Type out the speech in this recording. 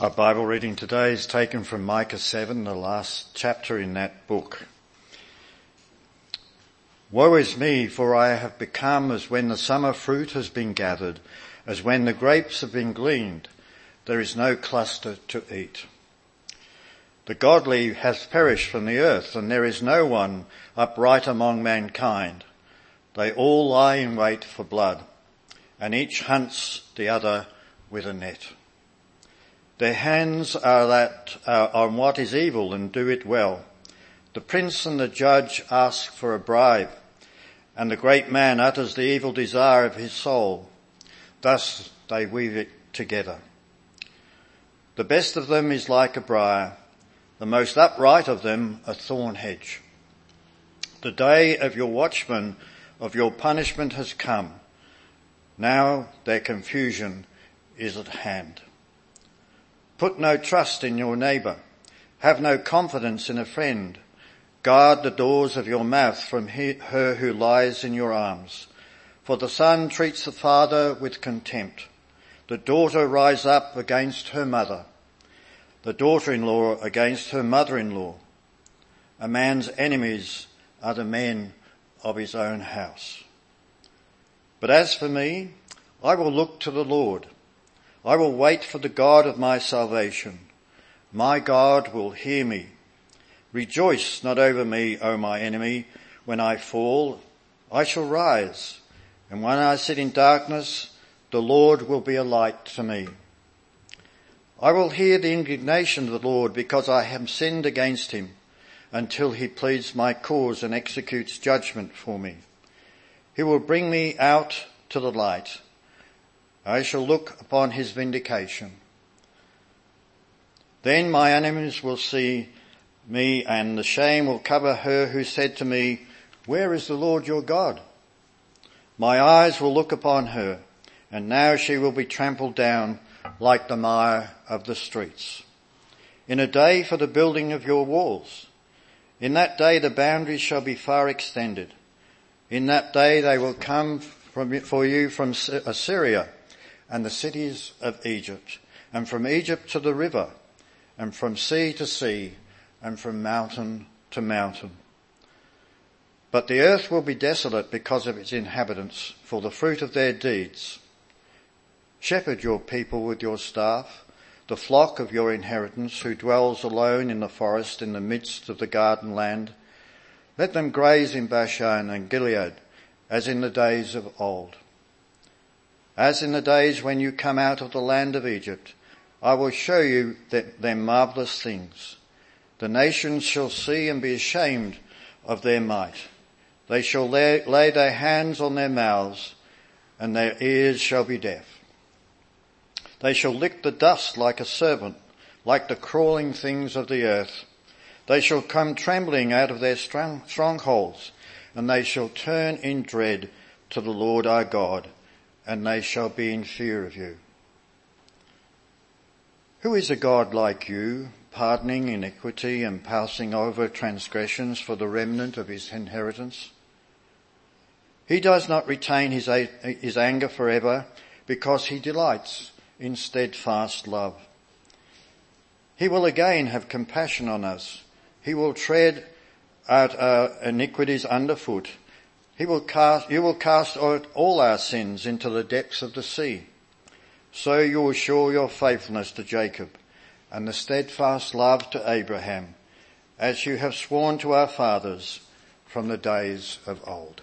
Our Bible reading today is taken from Micah 7, the last chapter in that book. Woe is me, for I have become as when the summer fruit has been gathered, as when the grapes have been gleaned. There is no cluster to eat. The godly has perished from the earth, and there is no one upright among mankind. They all lie in wait for blood, and each hunts the other with a net. Their hands are that uh, on what is evil and do it well. The prince and the judge ask for a bribe, and the great man utters the evil desire of his soul. Thus they weave it together. The best of them is like a briar, the most upright of them a thorn hedge. The day of your watchman, of your punishment has come. Now their confusion is at hand. Put no trust in your neighbour. Have no confidence in a friend. Guard the doors of your mouth from her who lies in your arms. For the son treats the father with contempt. The daughter rise up against her mother. The daughter-in-law against her mother-in-law. A man's enemies are the men of his own house. But as for me, I will look to the Lord. I will wait for the God of my salvation. My God will hear me. Rejoice not over me, O my enemy. When I fall, I shall rise. And when I sit in darkness, the Lord will be a light to me. I will hear the indignation of the Lord because I have sinned against him until he pleads my cause and executes judgment for me. He will bring me out to the light I shall look upon his vindication. Then my enemies will see me and the shame will cover her who said to me, where is the Lord your God? My eyes will look upon her and now she will be trampled down like the mire of the streets. In a day for the building of your walls. In that day the boundaries shall be far extended. In that day they will come from, for you from Assyria and the cities of Egypt, and from Egypt to the river, and from sea to sea, and from mountain to mountain. But the earth will be desolate because of its inhabitants, for the fruit of their deeds. Shepherd your people with your staff, the flock of your inheritance who dwells alone in the forest in the midst of the garden land. Let them graze in Bashan and Gilead as in the days of old as in the days when you come out of the land of Egypt. I will show you their marvelous things. The nations shall see and be ashamed of their might. They shall lay, lay their hands on their mouths and their ears shall be deaf. They shall lick the dust like a serpent, like the crawling things of the earth. They shall come trembling out of their strongholds and they shall turn in dread to the Lord our God and they shall be in fear of you. Who is a God like you, pardoning iniquity and passing over transgressions for the remnant of his inheritance? He does not retain his, his anger forever because he delights in steadfast love. He will again have compassion on us. He will tread out our iniquities underfoot he will cast, you will cast out all our sins into the depths of the sea. So you will show your faithfulness to Jacob and the steadfast love to Abraham as you have sworn to our fathers from the days of old.